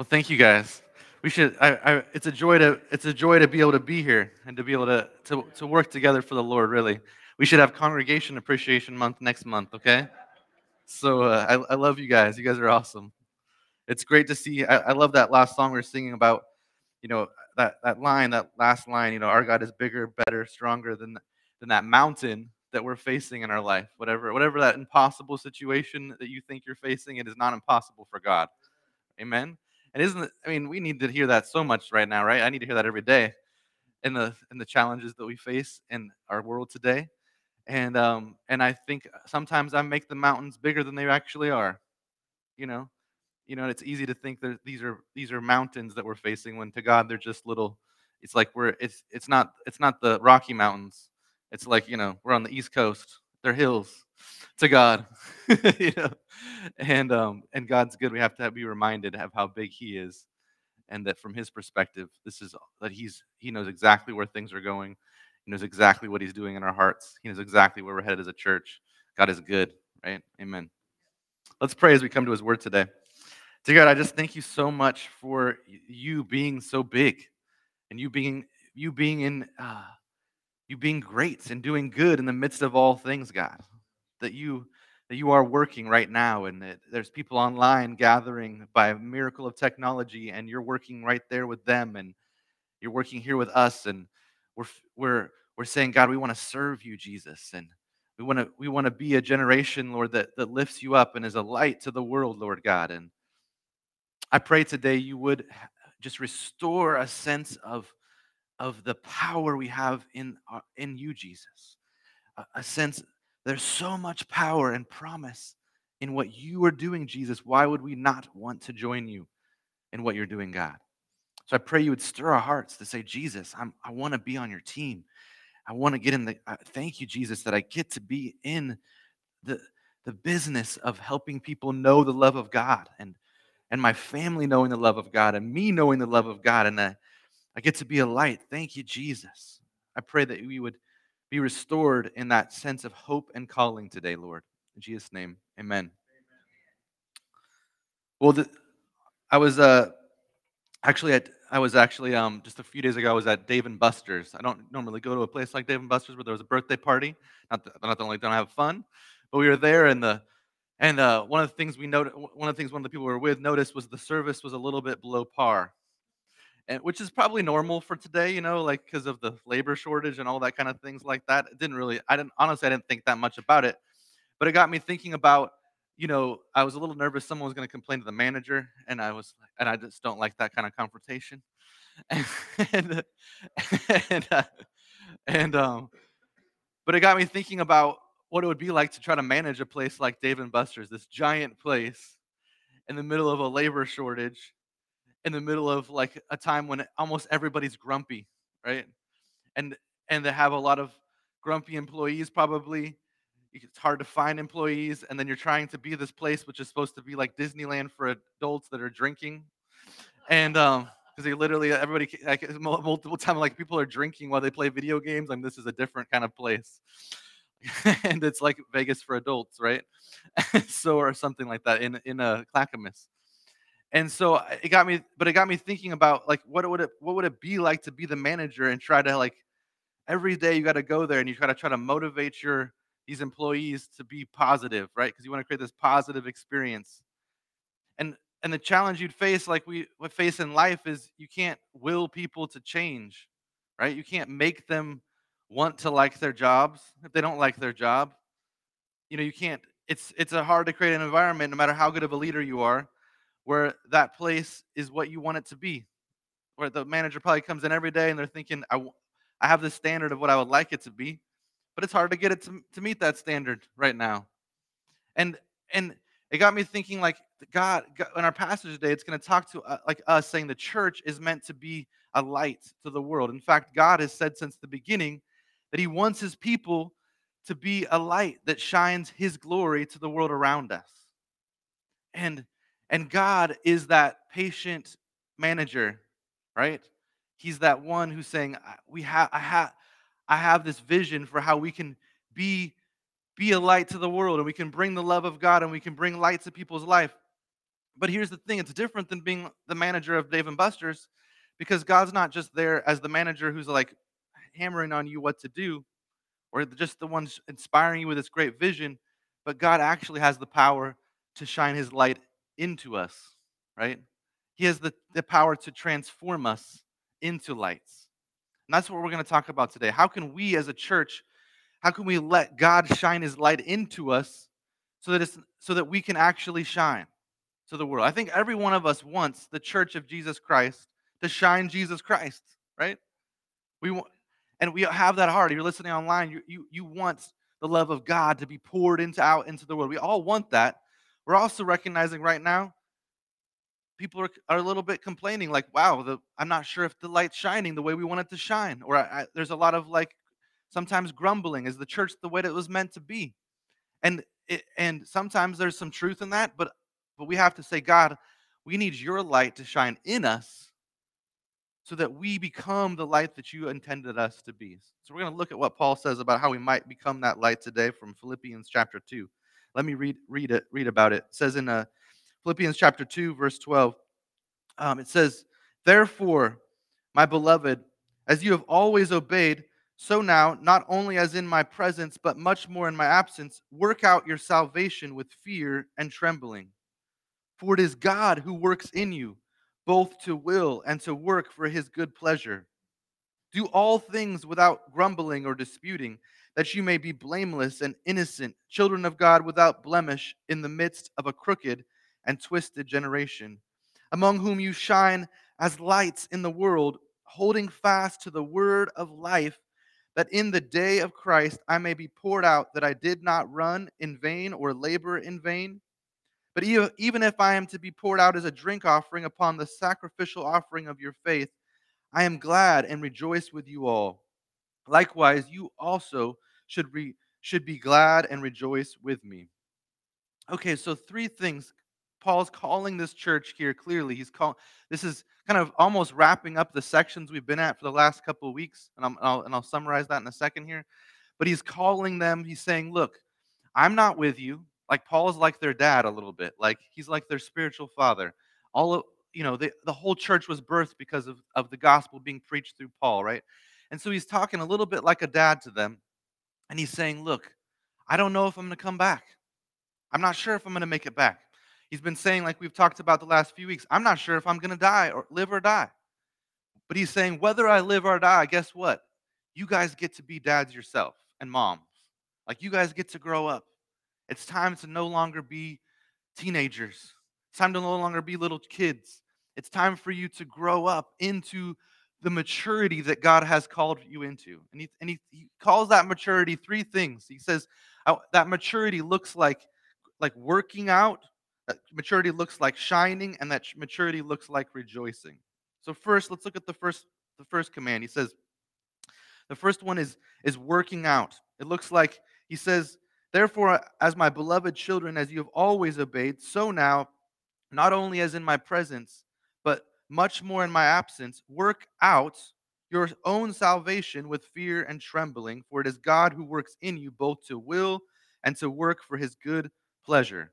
Well, thank you guys. We should. I, I, it's a joy to. It's a joy to be able to be here and to be able to, to to work together for the Lord. Really, we should have Congregation Appreciation Month next month. Okay. So uh, I, I love you guys. You guys are awesome. It's great to see. I, I love that last song we are singing about. You know that that line, that last line. You know, our God is bigger, better, stronger than than that mountain that we're facing in our life. Whatever whatever that impossible situation that you think you're facing, it is not impossible for God. Amen. And isn't it, I mean, we need to hear that so much right now, right? I need to hear that every day in the in the challenges that we face in our world today. And um and I think sometimes I make the mountains bigger than they actually are. You know, you know, it's easy to think that these are these are mountains that we're facing when to God they're just little. It's like we're it's it's not it's not the Rocky Mountains. It's like you know we're on the East Coast. They're hills to God, you know, and um, and God's good. We have to be reminded of how big He is, and that from His perspective, this is that He's He knows exactly where things are going. He knows exactly what He's doing in our hearts. He knows exactly where we're headed as a church. God is good, right? Amen. Let's pray as we come to His Word today. Dear God, I just thank you so much for you being so big, and you being you being in. Uh, you being great and doing good in the midst of all things, God that you that you are working right now and that there's people online gathering by a miracle of technology and you're working right there with them and you're working here with us and we're we're we're saying god we want to serve you jesus and we want to we want to be a generation lord that that lifts you up and is a light to the world lord god and i pray today you would just restore a sense of of the power we have in uh, in you jesus. A, a sense there's so much power and promise in what you are doing, Jesus. Why would we not want to join you in what you're doing, God? So I pray you would stir our hearts to say, Jesus, I'm, I want to be on your team. I want to get in the. Uh, thank you, Jesus, that I get to be in the the business of helping people know the love of God and and my family knowing the love of God and me knowing the love of God and I, I get to be a light. Thank you, Jesus. I pray that we would be restored in that sense of hope and calling today, Lord. In Jesus' name, amen. Well, the, I was uh, actually at I was actually um, just a few days ago. I was at Dave and Buster's. I don't normally go to a place like Dave and Buster's where there was a birthday party. Not that, not only don't have fun, but we were there and the and uh, one of the things we noted, one of the things one of the people we were with noticed was the service was a little bit below par and which is probably normal for today, you know, like because of the labor shortage and all that kind of things like that. It didn't really, I didn't honestly, I didn't think that much about it, but it got me thinking about, you know, I was a little nervous someone was going to complain to the manager, and I was, and I just don't like that kind of confrontation, and and and, uh, and um, but it got me thinking about what it would be like to try to manage a place like Dave and Buster's, this giant place in the middle of a labor shortage in the middle of like a time when almost everybody's grumpy, right? And and they have a lot of grumpy employees probably. It's hard to find employees, and then you're trying to be this place which is supposed to be like Disneyland for adults that are drinking, and um, because they literally everybody like multiple times like people are drinking while they play video games. Like this is a different kind of place, and it's like Vegas for adults, right? so or something like that in in a Clackamas and so uh, it got me but it got me thinking about like what would it what would it be like to be the manager and try to like every day you got to go there and you try to try to motivate your these employees to be positive right? Because you want to create this positive experience. And and the challenge you'd face like we would face in life is you can't will people to change right? You can't make them want to like their jobs if they don't like their job. You know you can't it's it's a hard to create an environment no matter how good of a leader you are where that place is what you want it to be. Where the manager probably comes in every day and they're thinking, I, I have this standard of what I would like it to be, but it's hard to get it to, to meet that standard right now. And and it got me thinking like God, God in our passage today, it's going to talk to uh, like us saying the church is meant to be a light to the world. In fact, God has said since the beginning that He wants His people to be a light that shines His glory to the world around us. And and God is that patient manager, right? He's that one who's saying, "We have, I have, I have this vision for how we can be, be a light to the world, and we can bring the love of God, and we can bring light to people's life." But here's the thing it's different than being the manager of Dave and Buster's because God's not just there as the manager who's like hammering on you what to do or just the one inspiring you with this great vision, but God actually has the power to shine his light into us, right? He has the, the power to transform us into lights. And that's what we're going to talk about today. How can we as a church, how can we let God shine his light into us so that it's so that we can actually shine to the world? I think every one of us wants the church of Jesus Christ to shine Jesus Christ, right? We want and we have that heart. If you're listening online, you, you, you want the love of God to be poured into out into the world. We all want that. We're also recognizing right now people are, are a little bit complaining like wow the, i'm not sure if the light's shining the way we want it to shine or I, I, there's a lot of like sometimes grumbling is the church the way that it was meant to be? And it, and sometimes there's some truth in that but but we have to say god we need your light to shine in us so that we become the light that you intended us to be. So we're going to look at what paul says about how we might become that light today from philippians chapter 2 let me read read it read about it, it says in a Philippians chapter 2, verse 12. Um, it says, Therefore, my beloved, as you have always obeyed, so now, not only as in my presence, but much more in my absence, work out your salvation with fear and trembling. For it is God who works in you, both to will and to work for his good pleasure. Do all things without grumbling or disputing, that you may be blameless and innocent, children of God without blemish, in the midst of a crooked and twisted generation, among whom you shine as lights in the world, holding fast to the word of life, that in the day of Christ I may be poured out, that I did not run in vain or labor in vain. But even if I am to be poured out as a drink offering upon the sacrificial offering of your faith, I am glad and rejoice with you all. Likewise, you also should, should be glad and rejoice with me. Okay, so three things Paul's calling this church here clearly. He's calling this is kind of almost wrapping up the sections we've been at for the last couple of weeks, and, i will and I'll summarize that in a second here. But he's calling them. He's saying, "Look, I'm not with you." Like Paul is like their dad a little bit. Like he's like their spiritual father. All of you know, the, the whole church was birthed because of, of the gospel being preached through Paul, right? And so he's talking a little bit like a dad to them. And he's saying, Look, I don't know if I'm going to come back. I'm not sure if I'm going to make it back. He's been saying, like we've talked about the last few weeks, I'm not sure if I'm going to die or live or die. But he's saying, whether I live or die, guess what? You guys get to be dads yourself and moms. Like you guys get to grow up. It's time to no longer be teenagers. It's time to no longer be little kids. It's time for you to grow up into the maturity that God has called you into. And he, and he, he calls that maturity three things. He says that maturity looks like, like working out, that maturity looks like shining, and that maturity looks like rejoicing. So first, let's look at the first the first command. He says, the first one is is working out. It looks like he says, therefore, as my beloved children, as you have always obeyed, so now, not only as in my presence, much more in my absence, work out your own salvation with fear and trembling, for it is God who works in you both to will and to work for his good pleasure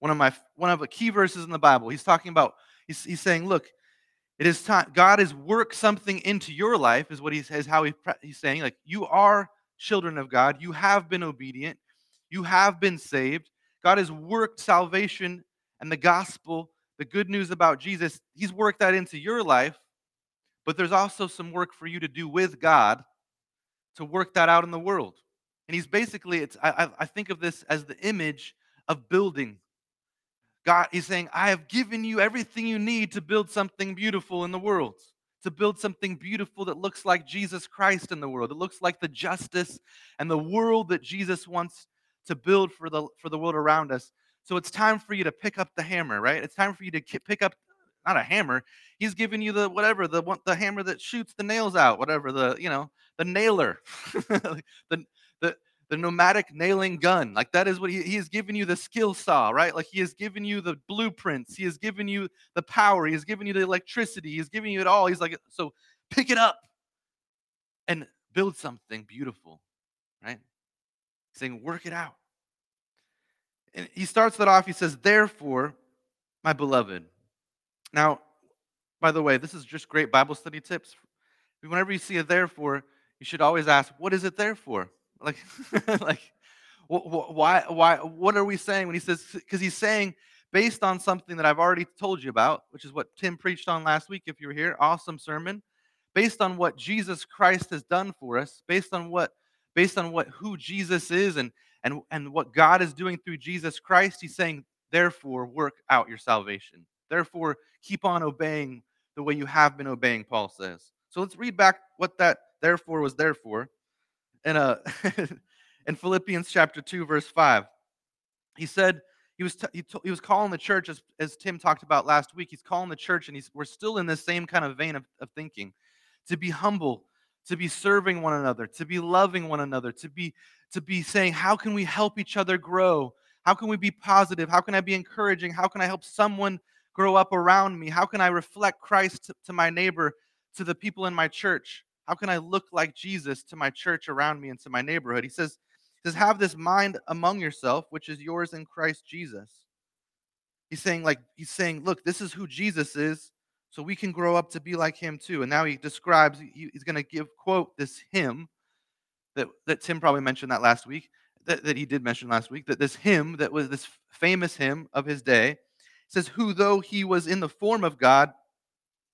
one of my one of the key verses in the Bible. He's talking about he's, he's saying, look, it is time God has worked something into your life, is what he says, how he, he's saying. Like you are children of God, you have been obedient, you have been saved. God has worked salvation and the gospel, the good news about Jesus, He's worked that into your life. But there's also some work for you to do with God to work that out in the world. And he's basically, it's I, I think of this as the image of building God, He's saying, I have given you everything you need to build something beautiful in the world, to build something beautiful that looks like Jesus Christ in the world. It looks like the justice and the world that Jesus wants to build for the, for the world around us. So it's time for you to pick up the hammer, right? It's time for you to pick up not a hammer. He's giving you the whatever the the hammer that shoots the nails out, whatever the you know the nailer, the the the pneumatic nailing gun. Like that is what he, he given you the skill saw, right? Like he has given you the blueprints. He has given you the power. He has given you the electricity. He's giving you it all. He's like, so pick it up and build something beautiful, right? Saying, work it out. And he starts that off. He says, therefore, my beloved. Now, by the way, this is just great Bible study tips. Whenever you see a therefore, you should always ask, what is it there for? Like, like, why, why, what are we saying when he says, because he's saying, based on something that I've already told you about, which is what Tim preached on last week, if you were here, awesome sermon, based on what Jesus Christ has done for us, based on what, based on what, who Jesus is and, and, and what God is doing through Jesus Christ, he's saying, therefore, work out your salvation. Therefore, keep on obeying the way you have been obeying, Paul says. So let's read back what that therefore was there for. In, uh, in Philippians chapter 2, verse 5, he said, he was, t- he, t- he was calling the church, as, as Tim talked about last week, he's calling the church, and he's, we're still in this same kind of vein of, of thinking to be humble, to be serving one another, to be loving one another, to be, to be saying, how can we help each other grow? How can we be positive? How can I be encouraging? How can I help someone grow up around me? How can I reflect Christ to, to my neighbor, to the people in my church? How can I look like Jesus to my church around me and to my neighborhood? He says, he says, have this mind among yourself, which is yours in Christ Jesus. He's saying, like, he's saying, look, this is who Jesus is, so we can grow up to be like him too. And now he describes, he, he's going to give, quote, this hymn that, that Tim probably mentioned that last week, that, that he did mention last week, that this hymn that was this famous hymn of his day says, Who, though he was in the form of God,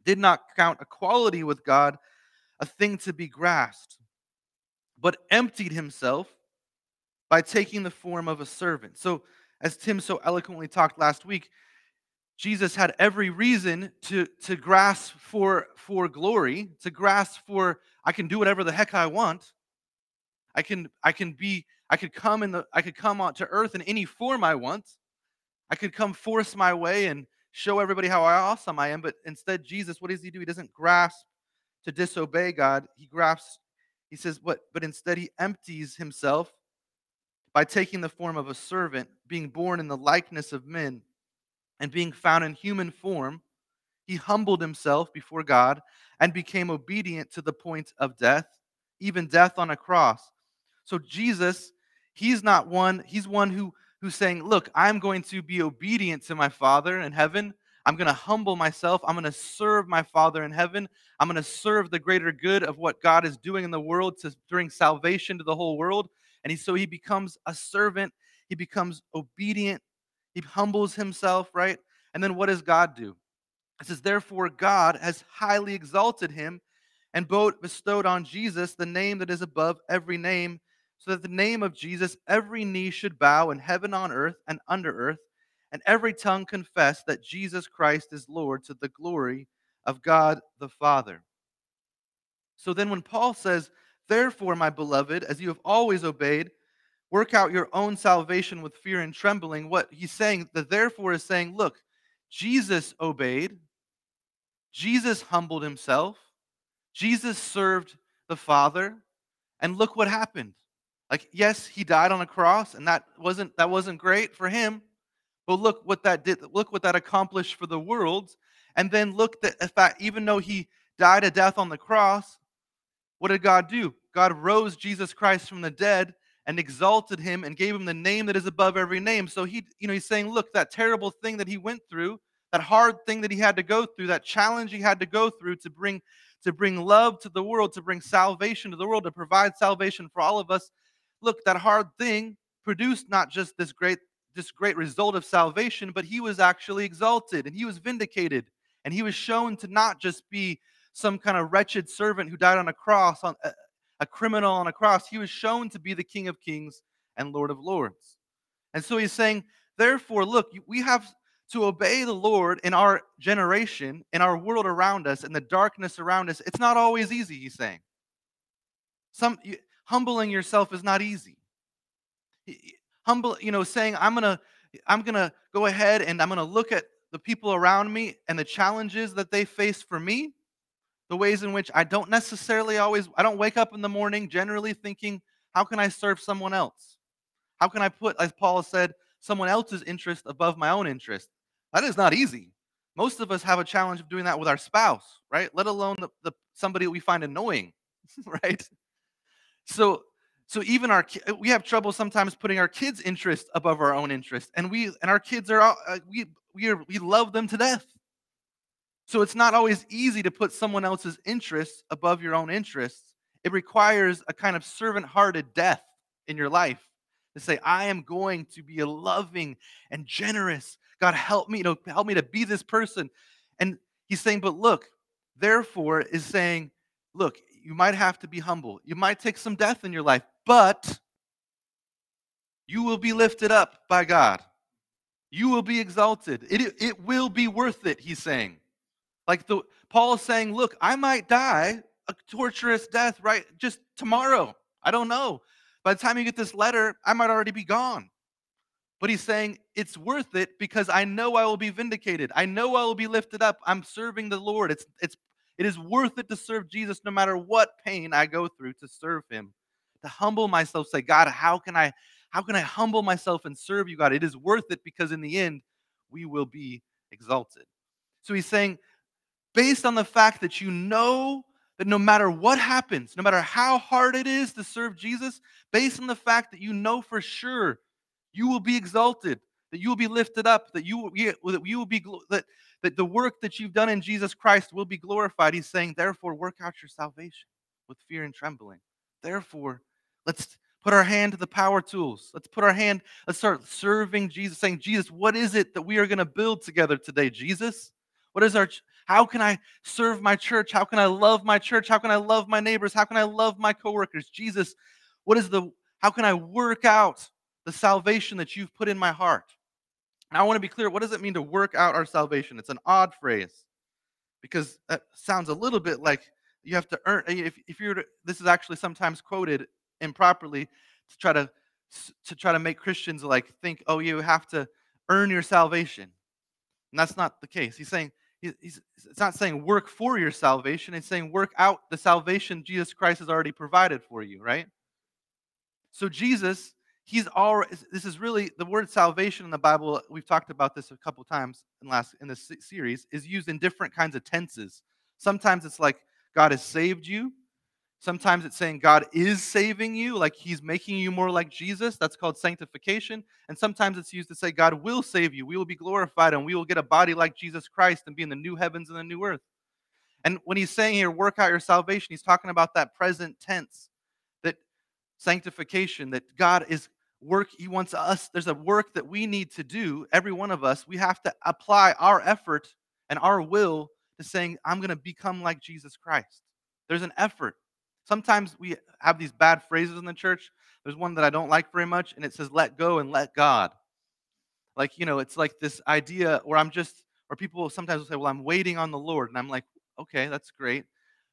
did not count equality with God a thing to be grasped, but emptied himself by taking the form of a servant. So, as Tim so eloquently talked last week, Jesus had every reason to, to grasp for, for glory, to grasp for, I can do whatever the heck I want. I can, I can be, I could come in the, I could come on to earth in any form I want. I could come force my way and show everybody how awesome I am, but instead, Jesus, what does he do? He doesn't grasp to disobey God. He grasps, he says, what? But instead, he empties himself by taking the form of a servant, being born in the likeness of men, and being found in human form. He humbled himself before God and became obedient to the point of death, even death on a cross. So, Jesus, he's not one, he's one who who's saying, Look, I'm going to be obedient to my Father in heaven. I'm going to humble myself. I'm going to serve my Father in heaven. I'm going to serve the greater good of what God is doing in the world to bring salvation to the whole world. And he, so he becomes a servant. He becomes obedient. He humbles himself, right? And then what does God do? It says, Therefore, God has highly exalted him and bestowed on Jesus the name that is above every name so that the name of Jesus every knee should bow in heaven, on earth, and under earth, and every tongue confess that Jesus Christ is Lord to the glory of God the Father. So then, when Paul says, Therefore, my beloved, as you have always obeyed, work out your own salvation with fear and trembling, what he's saying, the therefore is saying, Look, Jesus obeyed, Jesus humbled himself, Jesus served the Father, and look what happened. Like, yes, he died on a cross, and that wasn't that wasn't great for him. But look what that did, look what that accomplished for the world. And then look that in fact, even though he died a death on the cross, what did God do? God rose Jesus Christ from the dead and exalted him and gave him the name that is above every name. So he, you know, he's saying, look, that terrible thing that he went through, that hard thing that he had to go through, that challenge he had to go through to bring to bring love to the world, to bring salvation to the world, to provide salvation for all of us look, that hard thing produced not just this great this great result of salvation, but he was actually exalted and he was vindicated and he was shown to not just be some kind of wretched servant who died on a cross on a, a criminal on a cross. He was shown to be the King of Kings and Lord of Lords. And so he's saying, therefore, look, we have to obey the Lord in our generation, in our world around us, in the darkness around us. It's not always easy, he's saying. Some humbling yourself is not easy. Humble, you know, saying I'm gonna, I'm gonna go ahead and I'm gonna look at the people around me and the challenges that they face for me, the ways in which I don't necessarily always, I don't wake up in the morning generally thinking, how can I serve someone else? How can I put, as Paul said, someone else's interest above my own interest? That is not easy. Most of us have a challenge of doing that with our spouse, right? Let alone the, the somebody we find annoying, right? So, So even our we have trouble sometimes putting our kids' interest above our own interest, and we and our kids are all, uh, we we are we love them to death. So it's not always easy to put someone else's interests above your own interests. It requires a kind of servant-hearted death in your life to say, I am going to be a loving and generous. God, help me you know, help me to be this person. And he's saying, but look, therefore is saying, look, you might have to be humble. You might take some death in your life, but you will be lifted up by God. You will be exalted. It, it will be worth it, he's saying. Like the Paul is saying, look, I might die a torturous death right just tomorrow. I don't know. By the time you get this letter, I might already be gone. But he's saying it's worth it because I know I will be vindicated. I know I will be lifted up. I'm serving the Lord. It's it's it is worth it to serve Jesus no matter what pain I go through to serve him. To humble myself, say, God, how can I how can I humble myself and serve you, God? It is worth it because in the end, we will be exalted. So he's saying, based on the fact that you know that no matter what happens, no matter how hard it is to serve Jesus, based on the fact that you know for sure you will be exalted, that you will be lifted up, that you will, that you will be that, that the work that you've done in Jesus Christ will be glorified. He's saying, therefore, work out your salvation with fear and trembling. Therefore, let's put our hand to the power tools. Let's put our hand, let's start serving Jesus, saying, Jesus, what is it that we are going to build together today, Jesus? What is our how can I serve my church? How can I love my church? How can I love my neighbors? How can I love my coworkers? Jesus, what is the how can I work out the salvation that you've put in my heart? Now I want to be clear, what does it mean to work out our salvation? It's an odd phrase because that sounds a little bit like you have to earn eh, if, if you're this is actually sometimes quoted improperly to try to to try to make Christians like think, oh, you have to earn your salvation. And that's not the case. He's saying he's, it's not saying work for your salvation. It's saying work out the salvation Jesus Christ has already provided for you, right? So Jesus, he's already. This is really the word salvation in the Bible. We've talked about this a couple times in last in this series. Is used in different kinds of tenses. Sometimes it's like God has saved you. Sometimes it's saying God is saving you, like he's making you more like Jesus. That's called sanctification. And sometimes it's used to say God will save you. We will be glorified and we will get a body like Jesus Christ and be in the new heavens and the new earth. And when he's saying here, work out your salvation, he's talking about that present tense, that sanctification, that God is work. He wants us, there's a work that we need to do, every one of us. We have to apply our effort and our will to saying, I'm going to become like Jesus Christ. There's an effort. Sometimes we have these bad phrases in the church. There's one that I don't like very much, and it says, let go and let God. Like, you know, it's like this idea where I'm just, or people sometimes will say, well, I'm waiting on the Lord. And I'm like, okay, that's great.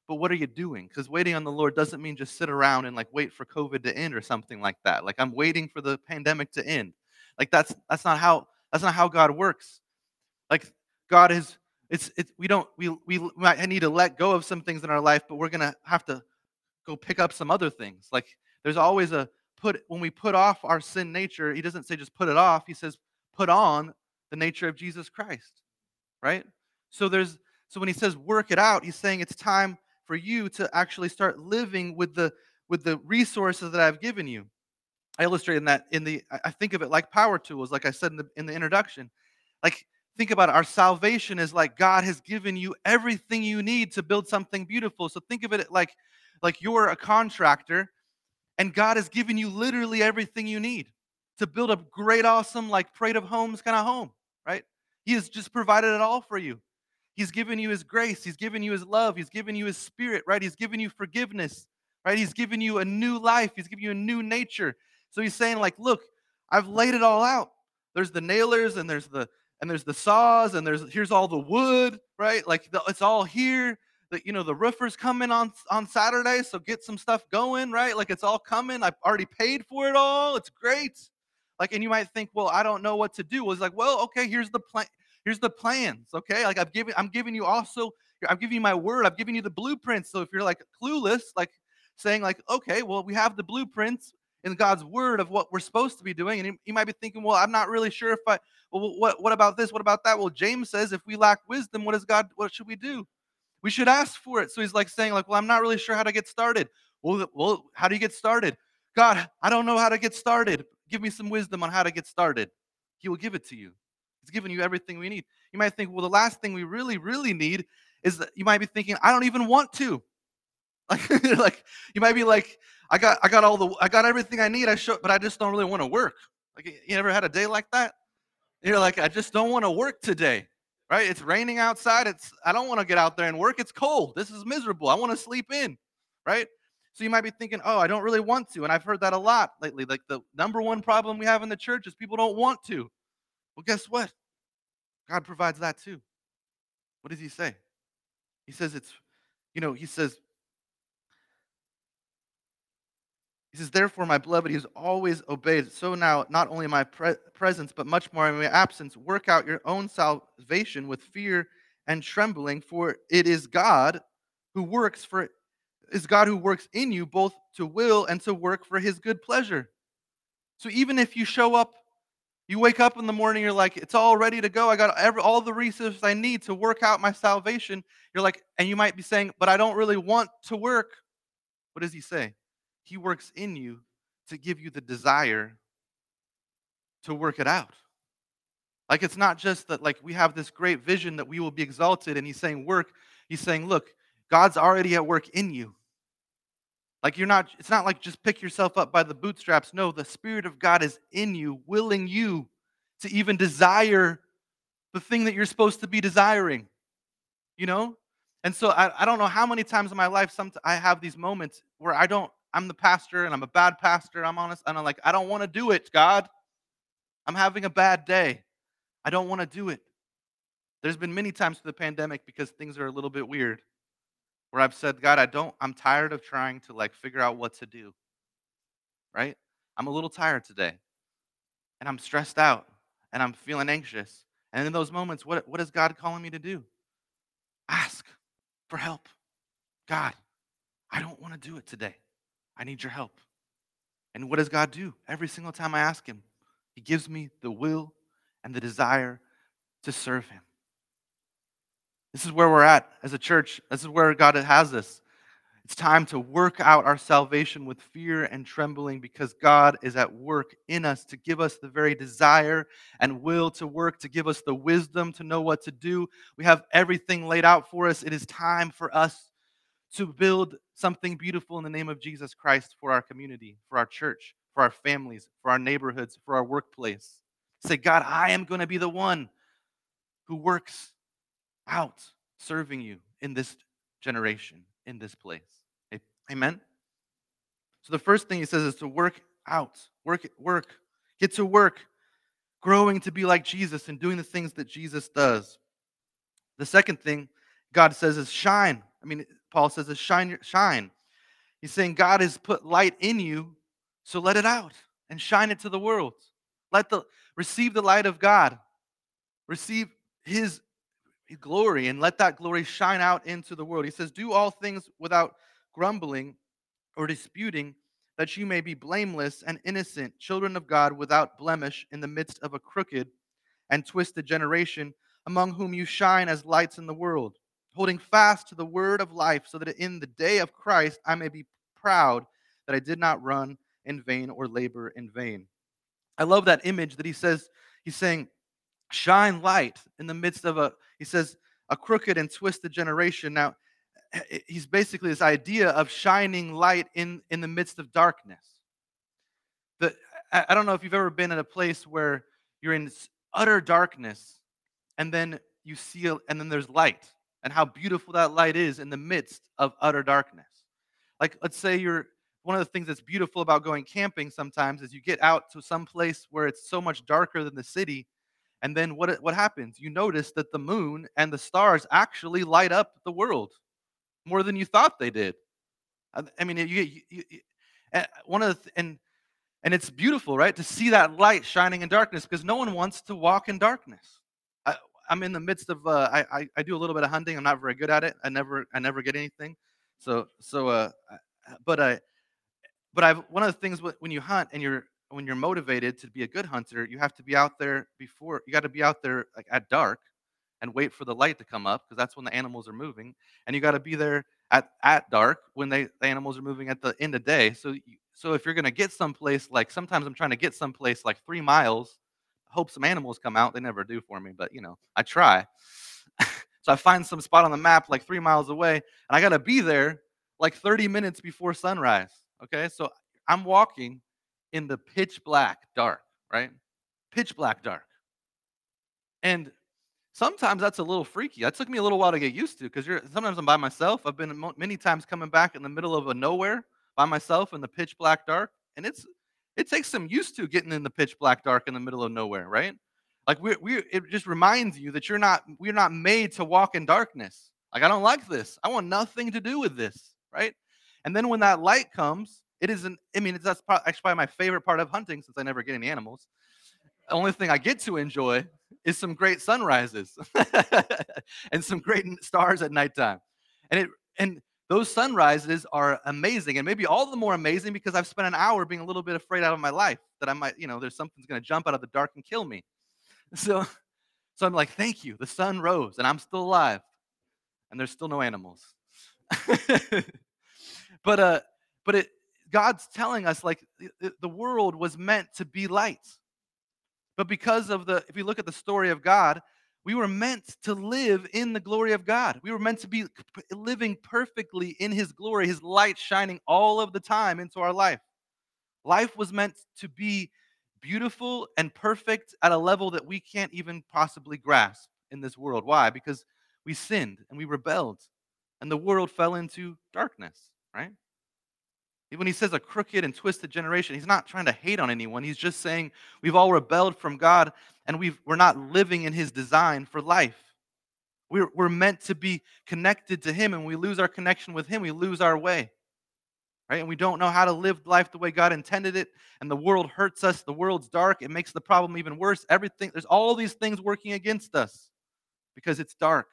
But what are you doing? Because waiting on the Lord doesn't mean just sit around and like wait for COVID to end or something like that. Like I'm waiting for the pandemic to end. Like that's that's not how that's not how God works. Like God is it's it's we don't we we might need to let go of some things in our life, but we're gonna have to go pick up some other things. Like there's always a put when we put off our sin nature, he doesn't say just put it off. He says put on the nature of Jesus Christ. Right? So there's so when he says work it out, he's saying it's time for you to actually start living with the with the resources that I've given you. I illustrated that in the I think of it like power tools, like I said in the in the introduction. Like think about it. Our salvation is like God has given you everything you need to build something beautiful. So think of it like like you're a contractor and God has given you literally everything you need to build a great, awesome, like Parade of Homes kind of home, right? He has just provided it all for you. He's given you His grace. He's given you His love. He's given you His spirit, right? He's given you forgiveness, right? He's given you a new life. He's given you a new nature. So He's saying, like, look, I've laid it all out. There's the nailers and there's the and there's the saws and there's here's all the wood, right? Like the, it's all here the you know the roofer's coming on on Saturday, so get some stuff going, right? Like it's all coming. I've already paid for it all. It's great. Like, and you might think, well, I don't know what to do. Well, it's like, well, okay, here's the plan. Here's the plans. Okay, like I've given, I'm giving you also, I'm giving you my word. I've given you the blueprints. So if you're like clueless, like saying like, okay, well, we have the blueprints in God's word of what we're supposed to be doing, and you, might be thinking, well, I'm not really sure if I, well, what, what about this? What about that? Well, James says if we lack wisdom, what is God? What should we do? We should ask for it. So he's like saying, like, well, I'm not really sure how to get started. Well, well, how do you get started? God, I don't know how to get started. Give me some wisdom on how to get started. He will give it to you. He's given you everything we need. You might think, well, the last thing we really, really need is that you might be thinking, I don't even want to. Like, like you might be like, I got, I got all the, I got everything I need. I show, but I just don't really want to work. Like, you ever had a day like that? You're like, I just don't want to work today, right? It's raining outside. It's, I don't want to get out there and work. It's cold. This is miserable. I want to sleep in, right? So you might be thinking, oh, I don't really want to. And I've heard that a lot lately. Like the number one problem we have in the church is people don't want to. Well, guess what? God provides that too. What does he say? He says it's, you know, he says, he says, therefore, my beloved, he has always obeyed. So now, not only in my pre- presence, but much more in my absence, work out your own salvation with fear and trembling, for it is God who works for is God who works in you both to will and to work for his good pleasure. So even if you show up you wake up in the morning, you're like, it's all ready to go. I got every, all the resources I need to work out my salvation. You're like, and you might be saying, but I don't really want to work. What does he say? He works in you to give you the desire to work it out. Like it's not just that like we have this great vision that we will be exalted and he's saying work, he's saying, look, God's already at work in you. Like you're not, it's not like just pick yourself up by the bootstraps. No, the Spirit of God is in you, willing you to even desire the thing that you're supposed to be desiring. You know? And so I, I don't know how many times in my life some I have these moments where I don't, I'm the pastor and I'm a bad pastor, I'm honest, and I'm like, I don't want to do it, God. I'm having a bad day. I don't want to do it. There's been many times through the pandemic because things are a little bit weird where I've said, God, I don't, I'm tired of trying to like figure out what to do. Right? I'm a little tired today. And I'm stressed out and I'm feeling anxious. And in those moments, what, what is God calling me to do? Ask for help. God, I don't want to do it today. I need your help. And what does God do? Every single time I ask Him, He gives me the will and the desire to serve Him. This is where we're at as a church. This is where God has us. It's time to work out our salvation with fear and trembling because God is at work in us to give us the very desire and will to work, to give us the wisdom to know what to do. We have everything laid out for us. It is time for us to build something beautiful in the name of Jesus Christ for our community, for our church, for our families, for our neighborhoods, for our workplace. Say, God, I am going to be the one who works out serving you in this generation, in this place. Amen? So the first thing he says is to work out, work, work, get to work, growing to be like Jesus and doing the things that Jesus does. The second thing God says is shine. I mean, Paul says is shine, shine. He's saying God has put light in you, so let it out and shine it to the world. Let the receive the light of God. Receive his glory and let that glory shine out into the world. He says, Do all things without grumbling or disputing, that you may be blameless and innocent, children of God without blemish in the midst of a crooked and twisted generation, among whom you shine as lights in the world, holding fast to the word of life, so that in the day of Christ I may be proud that I did not run in vain or labor in vain. I love that image that he says, he's saying, shine light in the midst of a, he says, a crooked and twisted generation. Now, he's basically this idea of shining light in, in the midst of darkness. The, I don't know if you've ever been in a place where you're in utter darkness and then you see, and then there's light and how beautiful that light is in the midst of utter darkness. Like, let's say you're, one of the things that's beautiful about going camping sometimes is you get out to some place where it's so much darker than the city and then what, what happens? You notice that the moon and the stars actually light up the world more than you thought they did. I mean, you, you, you, one of the, and and it's beautiful, right, to see that light shining in darkness because no one wants to walk in darkness. I, am in the midst of uh, I, I, I do a little bit of hunting. I'm not very good at it. I never I never get anything. So so uh, but I but I've one of the things when you hunt and you're when you're motivated to be a good hunter, you have to be out there before you got to be out there like at dark and wait for the light to come up because that's when the animals are moving, and you got to be there at at dark when they the animals are moving at the end of day. So you, So if you're going to get someplace, like sometimes I'm trying to get someplace like three miles, hope some animals come out. They never do for me, but you know, I try. so I find some spot on the map like three miles away, and I got to be there like 30 minutes before sunrise. Okay, so I'm walking in the pitch black dark, right? Pitch black dark. And sometimes that's a little freaky. That took me a little while to get used to because you're sometimes I'm by myself. I've been many times coming back in the middle of a nowhere by myself in the pitch black dark, and it's it takes some used to getting in the pitch black dark in the middle of nowhere, right? Like we we it just reminds you that you're not we're not made to walk in darkness. Like I don't like this. I want nothing to do with this, right? And then when that light comes, it isn't. I mean, it's, that's actually probably my favorite part of hunting since I never get any animals. The only thing I get to enjoy is some great sunrises and some great stars at nighttime. And it and those sunrises are amazing and maybe all the more amazing because I've spent an hour being a little bit afraid out of my life that I might, you know, there's something's going to jump out of the dark and kill me. So so I'm like, "Thank you. The sun rose and I'm still alive." And there's still no animals. but uh but it God's telling us like the world was meant to be light. But because of the, if you look at the story of God, we were meant to live in the glory of God. We were meant to be living perfectly in His glory, His light shining all of the time into our life. Life was meant to be beautiful and perfect at a level that we can't even possibly grasp in this world. Why? Because we sinned and we rebelled, and the world fell into darkness, right? When he says a crooked and twisted generation, he's not trying to hate on anyone. He's just saying we've all rebelled from God and we've, we're not living in his design for life. We're, we're meant to be connected to him, and we lose our connection with him, we lose our way. Right? And we don't know how to live life the way God intended it, and the world hurts us. The world's dark. It makes the problem even worse. Everything, there's all these things working against us because it's dark.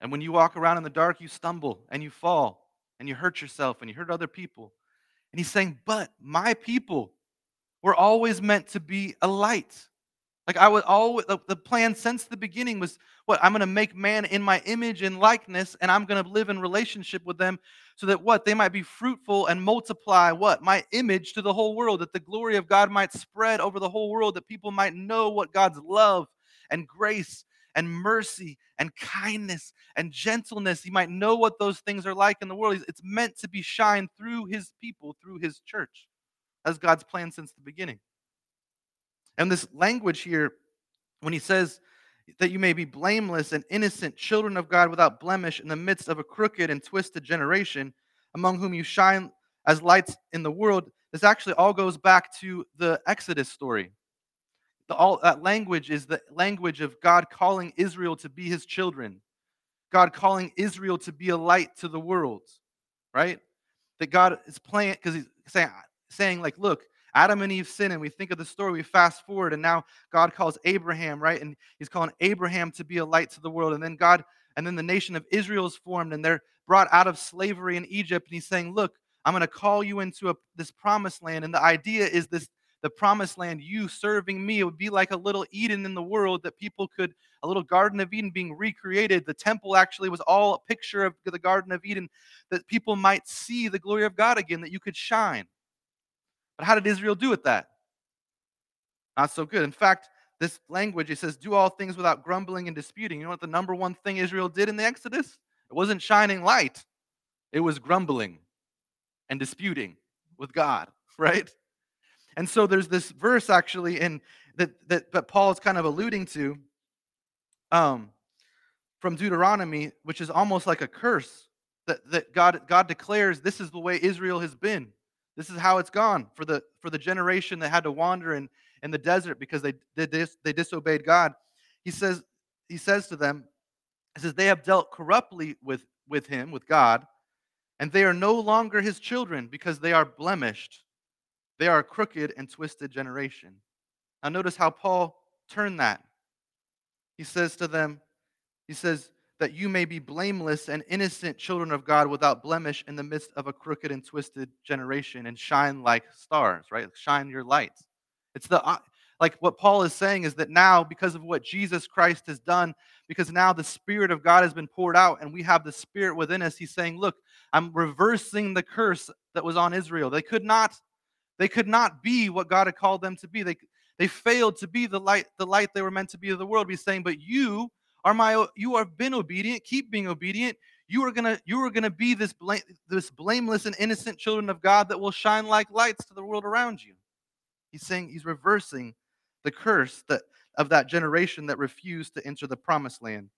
And when you walk around in the dark, you stumble and you fall and you hurt yourself and you hurt other people. And he's saying, But my people were always meant to be a light. Like I was always, the plan since the beginning was what? I'm going to make man in my image and likeness, and I'm going to live in relationship with them so that what? They might be fruitful and multiply what? My image to the whole world, that the glory of God might spread over the whole world, that people might know what God's love and grace and mercy and kindness and gentleness. He might know what those things are like in the world. It's meant to be shined through his people, through his church, as God's plan since the beginning. And this language here, when he says that you may be blameless and innocent, children of God without blemish in the midst of a crooked and twisted generation, among whom you shine as lights in the world, this actually all goes back to the Exodus story. The, all that language is the language of God calling Israel to be his children. God calling Israel to be a light to the world, right? That God is playing because he's saying, saying like, look, Adam and Eve sin, and we think of the story, we fast forward, and now God calls Abraham, right? And he's calling Abraham to be a light to the world. And then God, and then the nation of Israel is formed, and they're brought out of slavery in Egypt. And he's saying, Look, I'm going to call you into a, this promised land. And the idea is this the promised land, you serving me. It would be like a little Eden in the world that people could, a little Garden of Eden being recreated. The temple actually was all a picture of the Garden of Eden, that people might see the glory of God again, that you could shine. But how did Israel do with that? Not so good. In fact, this language, it says, do all things without grumbling and disputing. You know what the number one thing Israel did in the Exodus? It wasn't shining light, it was grumbling and disputing with God, right? And so there's this verse actually in that that, that Paul is kind of alluding to um, from Deuteronomy, which is almost like a curse that, that God God declares this is the way Israel has been. This is how it's gone for the for the generation that had to wander in, in the desert because they they, dis, they disobeyed God. He says he says to them, he says they have dealt corruptly with with him with God, and they are no longer his children because they are blemished they are a crooked and twisted generation. Now, notice how Paul turned that. He says to them, He says, that you may be blameless and innocent children of God without blemish in the midst of a crooked and twisted generation and shine like stars, right? Shine your lights. It's the like what Paul is saying is that now because of what Jesus Christ has done, because now the spirit of God has been poured out and we have the spirit within us, he's saying, "Look, I'm reversing the curse that was on Israel. They could not they could not be what God had called them to be. They they failed to be the light the light they were meant to be of the world. He's saying, "But you are my you have been obedient, keep being obedient. You are to you are to be this blame, this blameless and innocent children of God that will shine like lights to the world around you." He's saying he's reversing the curse that of that generation that refused to enter the promised land.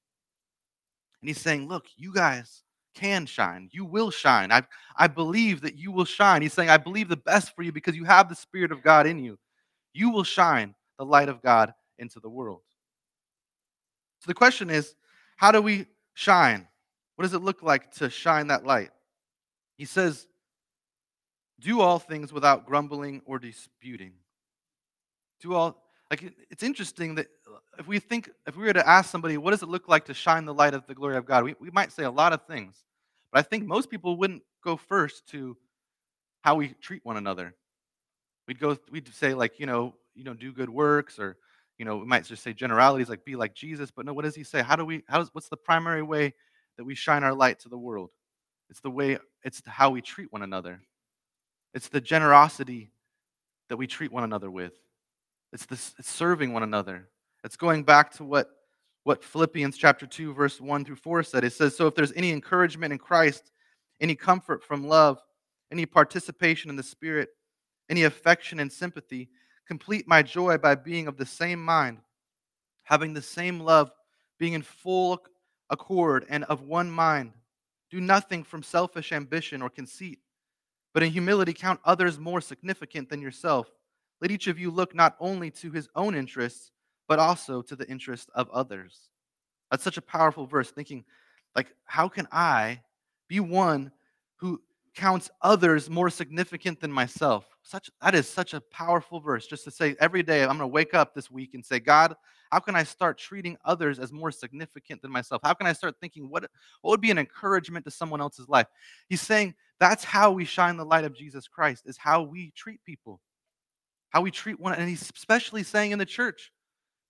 And he's saying, Look, you guys can shine. You will shine. I, I believe that you will shine. He's saying, I believe the best for you because you have the Spirit of God in you. You will shine the light of God into the world. So the question is, how do we shine? What does it look like to shine that light? He says, Do all things without grumbling or disputing. Do all like it's interesting that uh, if we think if we were to ask somebody what does it look like to shine the light of the glory of god? we, we might say a lot of things but i think most people wouldn't go first to how we treat one another. We'd go we'd say like you know you know do good works or you know we might just say generalities like be like jesus but no what does he say? How do we how does what's the primary way that we shine our light to the world? It's the way it's how we treat one another. It's the generosity that we treat one another with it's this it's serving one another. It's going back to what what Philippians chapter 2 verse 1 through 4 said. It says so if there's any encouragement in Christ, any comfort from love, any participation in the spirit, any affection and sympathy, complete my joy by being of the same mind, having the same love, being in full accord and of one mind. Do nothing from selfish ambition or conceit, but in humility count others more significant than yourself. Let each of you look not only to his own interests, but also to the interests of others. That's such a powerful verse, thinking, like, how can I be one who counts others more significant than myself? Such that is such a powerful verse. Just to say every day, I'm gonna wake up this week and say, God, how can I start treating others as more significant than myself? How can I start thinking what, what would be an encouragement to someone else's life? He's saying that's how we shine the light of Jesus Christ, is how we treat people how we treat one and he's especially saying in the church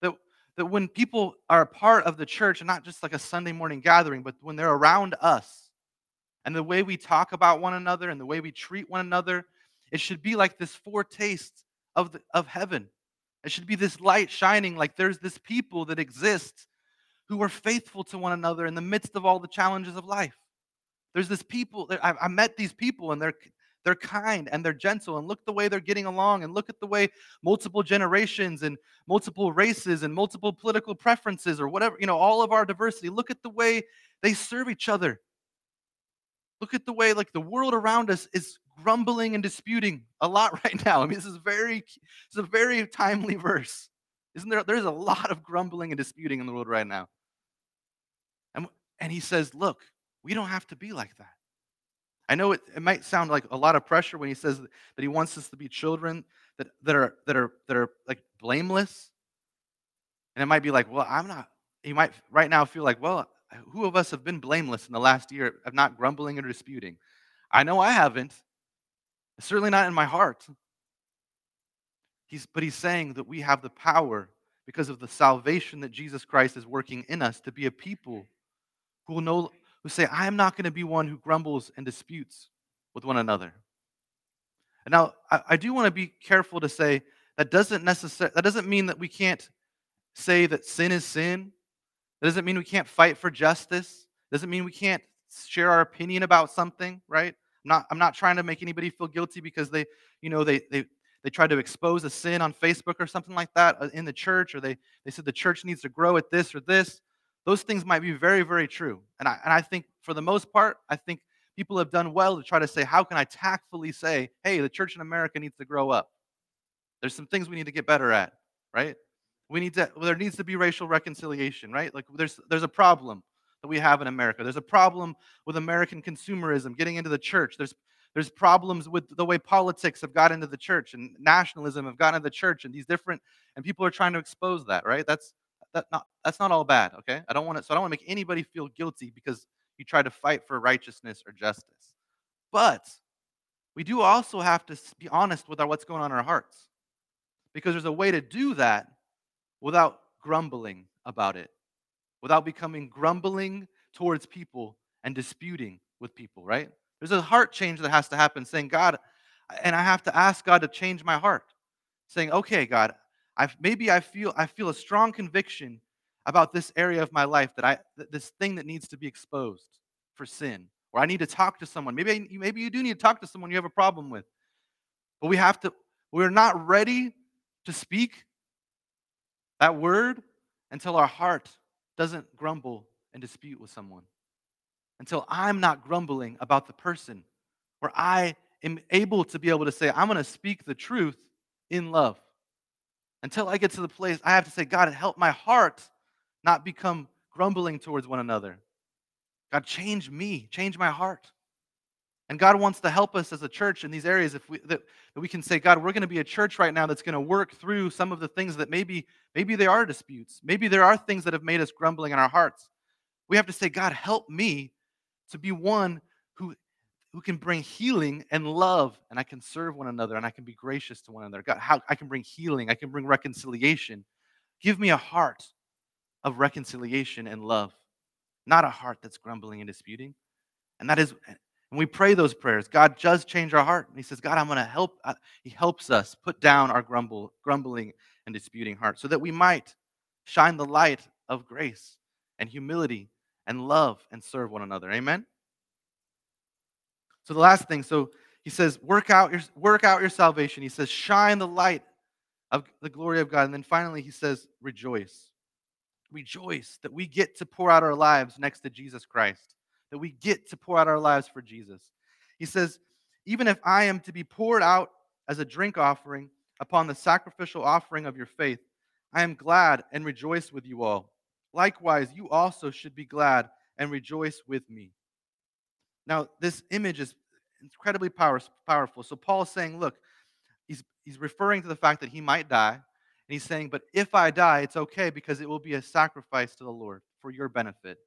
that that when people are a part of the church and not just like a Sunday morning gathering, but when they're around us and the way we talk about one another and the way we treat one another, it should be like this foretaste of the, of heaven. It should be this light shining like there's this people that exist who are faithful to one another in the midst of all the challenges of life. There's this people, I, I met these people and they're they're kind and they're gentle. And look the way they're getting along. And look at the way multiple generations and multiple races and multiple political preferences or whatever, you know, all of our diversity. Look at the way they serve each other. Look at the way, like, the world around us is grumbling and disputing a lot right now. I mean, this is very, it's a very timely verse. Isn't there? There's a lot of grumbling and disputing in the world right now. And, and he says, look, we don't have to be like that. I know it, it might sound like a lot of pressure when he says that he wants us to be children that, that are that are that are like blameless. And it might be like, well, I'm not. He might right now feel like, well, who of us have been blameless in the last year of not grumbling or disputing? I know I haven't. Certainly not in my heart. He's, but he's saying that we have the power because of the salvation that Jesus Christ is working in us to be a people who will know who say, I am not going to be one who grumbles and disputes with one another. And now, I, I do want to be careful to say that doesn't necessarily that doesn't mean that we can't say that sin is sin. That doesn't mean we can't fight for justice. It Doesn't mean we can't share our opinion about something, right? I'm not, I'm not trying to make anybody feel guilty because they, you know, they, they, they tried to expose a sin on Facebook or something like that uh, in the church, or they, they said the church needs to grow at this or this those things might be very, very true. And I, and I think for the most part, I think people have done well to try to say, how can I tactfully say, hey, the church in America needs to grow up? There's some things we need to get better at, right? We need to, well, there needs to be racial reconciliation, right? Like there's, there's a problem that we have in America. There's a problem with American consumerism getting into the church. There's, there's problems with the way politics have got into the church and nationalism have gotten into the church and these different, and people are trying to expose that, right? That's, that not that's not all bad, okay? I don't want to so I don't want to make anybody feel guilty because you try to fight for righteousness or justice. But we do also have to be honest with our, what's going on in our hearts. Because there's a way to do that without grumbling about it, without becoming grumbling towards people and disputing with people, right? There's a heart change that has to happen, saying, God, and I have to ask God to change my heart. Saying, okay, God, I maybe I feel I feel a strong conviction about this area of my life that I this thing that needs to be exposed for sin, or I need to talk to someone. Maybe maybe you do need to talk to someone you have a problem with. But we have to we're not ready to speak that word until our heart doesn't grumble and dispute with someone. Until I'm not grumbling about the person, where I am able to be able to say, I'm going to speak the truth in love. Until I get to the place, I have to say, God, help my heart not become grumbling towards one another. God, change me, change my heart. And God wants to help us as a church in these areas if we that, that we can say, God, we're going to be a church right now that's going to work through some of the things that maybe maybe there are disputes. Maybe there are things that have made us grumbling in our hearts. We have to say, God, help me to be one who can bring healing and love and I can serve one another and I can be gracious to one another. God, how I can bring healing, I can bring reconciliation. Give me a heart of reconciliation and love, not a heart that's grumbling and disputing. And that is, and we pray those prayers. God does change our heart. And He says, God, I'm going to help. Uh, he helps us put down our grumble, grumbling and disputing heart so that we might shine the light of grace and humility and love and serve one another. Amen. So the last thing, so he says, work out your work out your salvation. He says, shine the light of the glory of God. And then finally he says, rejoice rejoice that we get to pour out our lives next to Jesus Christ, that we get to pour out our lives for Jesus. He says, Even if I am to be poured out as a drink offering upon the sacrificial offering of your faith, I am glad and rejoice with you all. Likewise, you also should be glad and rejoice with me. Now, this image is incredibly power, powerful. So, Paul is saying, Look, he's, he's referring to the fact that he might die and he's saying, But if I die, it's okay because it will be a sacrifice to the Lord for your benefit.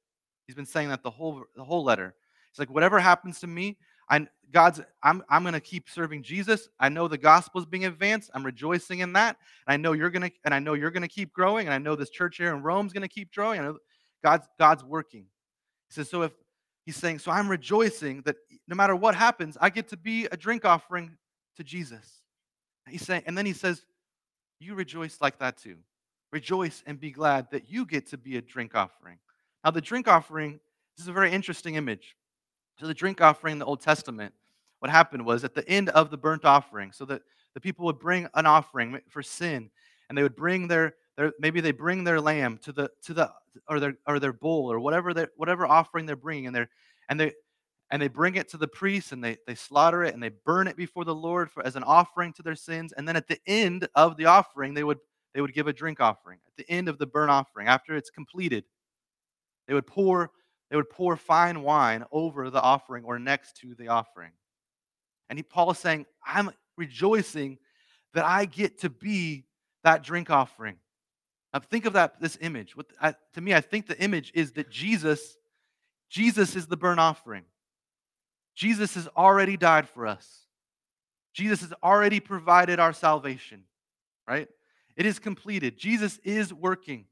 He's been saying that the whole the whole letter. He's like, whatever happens to me, I God's I'm I'm gonna keep serving Jesus. I know the gospel is being advanced. I'm rejoicing in that. And I know you're gonna and I know you're gonna keep growing. And I know this church here in Rome's gonna keep growing. I know God's God's working. He says, so if he's saying, so I'm rejoicing that no matter what happens, I get to be a drink offering to Jesus. He's saying, and then he says, you rejoice like that too. Rejoice and be glad that you get to be a drink offering. Now, the drink offering, this is a very interesting image. So, the drink offering in the Old Testament, what happened was at the end of the burnt offering, so that the people would bring an offering for sin, and they would bring their, their maybe they bring their lamb to the to the or their or their bull or whatever they, whatever offering they're bringing, and they and they and they bring it to the priest and they, they slaughter it and they burn it before the lord for, as an offering to their sins and then at the end of the offering they would they would give a drink offering. At the end of the burnt offering after it's completed they would pour they would pour fine wine over the offering or next to the offering. And he, paul is saying i'm rejoicing that i get to be that drink offering think of that this image what I, to me i think the image is that jesus jesus is the burnt offering Jesus has already died for us. Jesus has already provided our salvation, right? It is completed. Jesus is working.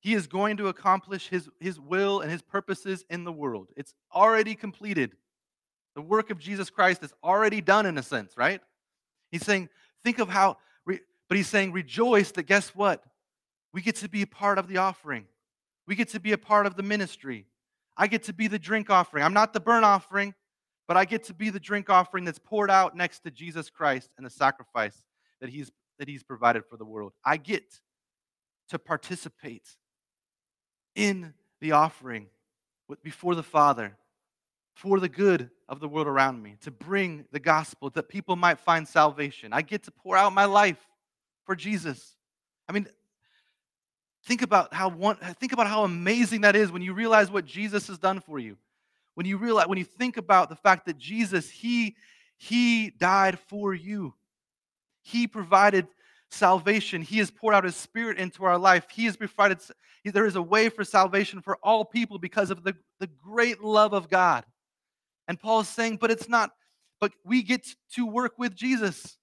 He is going to accomplish his, his will and his purposes in the world. It's already completed. The work of Jesus Christ is already done in a sense, right? He's saying, think of how, but he's saying, rejoice that guess what? We get to be a part of the offering. We get to be a part of the ministry. I get to be the drink offering. I'm not the burnt offering but I get to be the drink offering that's poured out next to Jesus Christ and the sacrifice that he's, that he's provided for the world. I get to participate in the offering before the Father for the good of the world around me, to bring the gospel that people might find salvation. I get to pour out my life for Jesus. I mean, think about how one, think about how amazing that is when you realize what Jesus has done for you. When you realize when you think about the fact that jesus he he died for you. He provided salvation. He has poured out his spirit into our life. He has provided there is a way for salvation for all people because of the, the great love of god. And paul is saying but it's not but we get to work with jesus.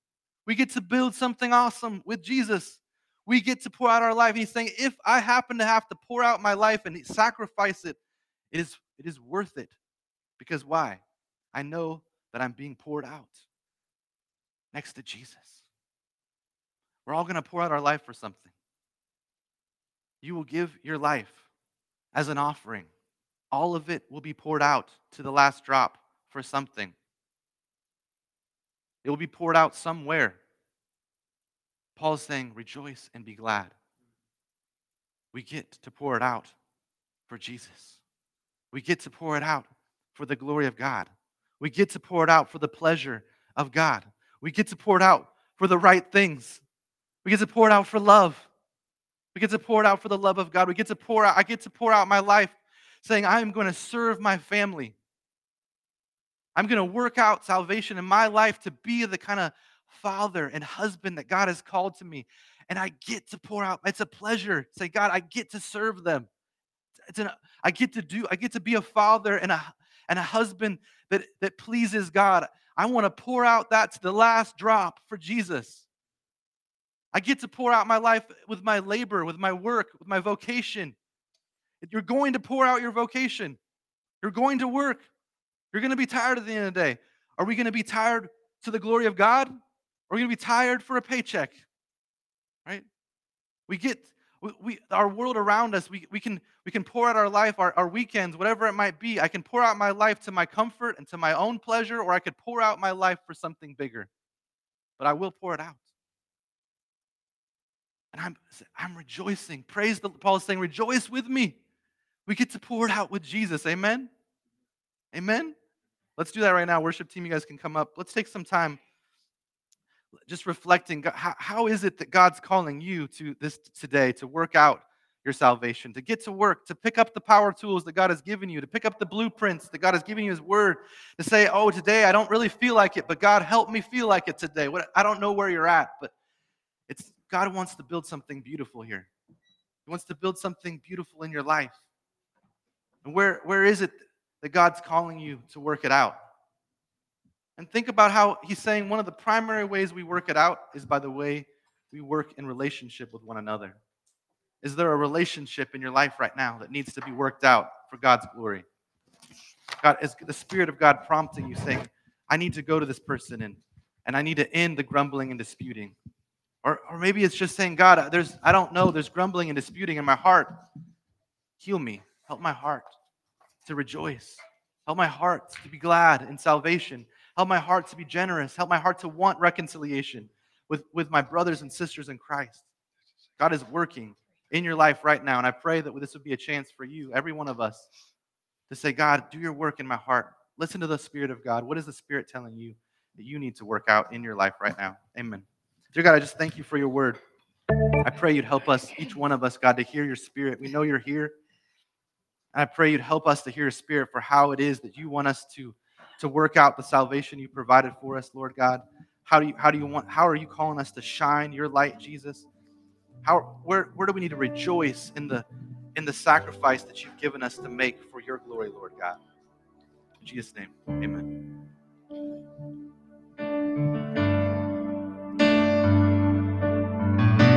We get to build something awesome with jesus we get to pour out our life and he's saying if i happen to have to pour out my life and sacrifice it it is it is worth it because why? I know that I'm being poured out next to Jesus. We're all going to pour out our life for something. You will give your life as an offering. All of it will be poured out to the last drop for something. It will be poured out somewhere. Paul is saying, rejoice and be glad. We get to pour it out for Jesus. We get to pour it out for the glory of God. We get to pour it out for the pleasure of God. We get to pour it out for the right things. We get to pour it out for love. We get to pour it out for the love of God. We get to pour out, I get to pour out my life saying, I am going to serve my family. I'm going to work out salvation in my life to be the kind of father and husband that God has called to me. And I get to pour out. It's a pleasure. Say, God, I get to serve them. It's an, I get to do, I get to be a father and a and a husband that, that pleases God. I want to pour out that to the last drop for Jesus. I get to pour out my life with my labor, with my work, with my vocation. You're going to pour out your vocation. You're going to work. You're going to be tired at the end of the day. Are we going to be tired to the glory of God? Are going to be tired for a paycheck? Right? We get we, we, our world around us, we, we, can, we can pour out our life, our, our weekends, whatever it might be. I can pour out my life to my comfort and to my own pleasure, or I could pour out my life for something bigger. But I will pour it out. And I'm, I'm rejoicing. Praise the Paul is saying, rejoice with me. We get to pour it out with Jesus. Amen. Amen. Let's do that right now. Worship team, you guys can come up. Let's take some time just reflecting how, how is it that God's calling you to this today to work out your salvation, to get to work, to pick up the power tools that God has given you, to pick up the blueprints that God has given you His Word, to say, "Oh, today I don't really feel like it, but God help me feel like it today." What I don't know where you're at, but it's God wants to build something beautiful here. He wants to build something beautiful in your life. And where where is it that God's calling you to work it out? And think about how he's saying one of the primary ways we work it out is by the way we work in relationship with one another. Is there a relationship in your life right now that needs to be worked out for God's glory? God, is the Spirit of God prompting you, saying, I need to go to this person and, and I need to end the grumbling and disputing? Or, or maybe it's just saying, God, there's I don't know, there's grumbling and disputing in my heart. Heal me. Help my heart to rejoice. Help my heart to be glad in salvation. Help my heart to be generous. Help my heart to want reconciliation with, with my brothers and sisters in Christ. God is working in your life right now. And I pray that this would be a chance for you, every one of us, to say, God, do your work in my heart. Listen to the Spirit of God. What is the Spirit telling you that you need to work out in your life right now? Amen. Dear God, I just thank you for your word. I pray you'd help us, each one of us, God, to hear your Spirit. We know you're here. and I pray you'd help us to hear your Spirit for how it is that you want us to to work out the salvation you provided for us, Lord God? How do you how do you want how are you calling us to shine your light, Jesus? How where where do we need to rejoice in the in the sacrifice that you've given us to make for your glory, Lord God? In Jesus' name, amen.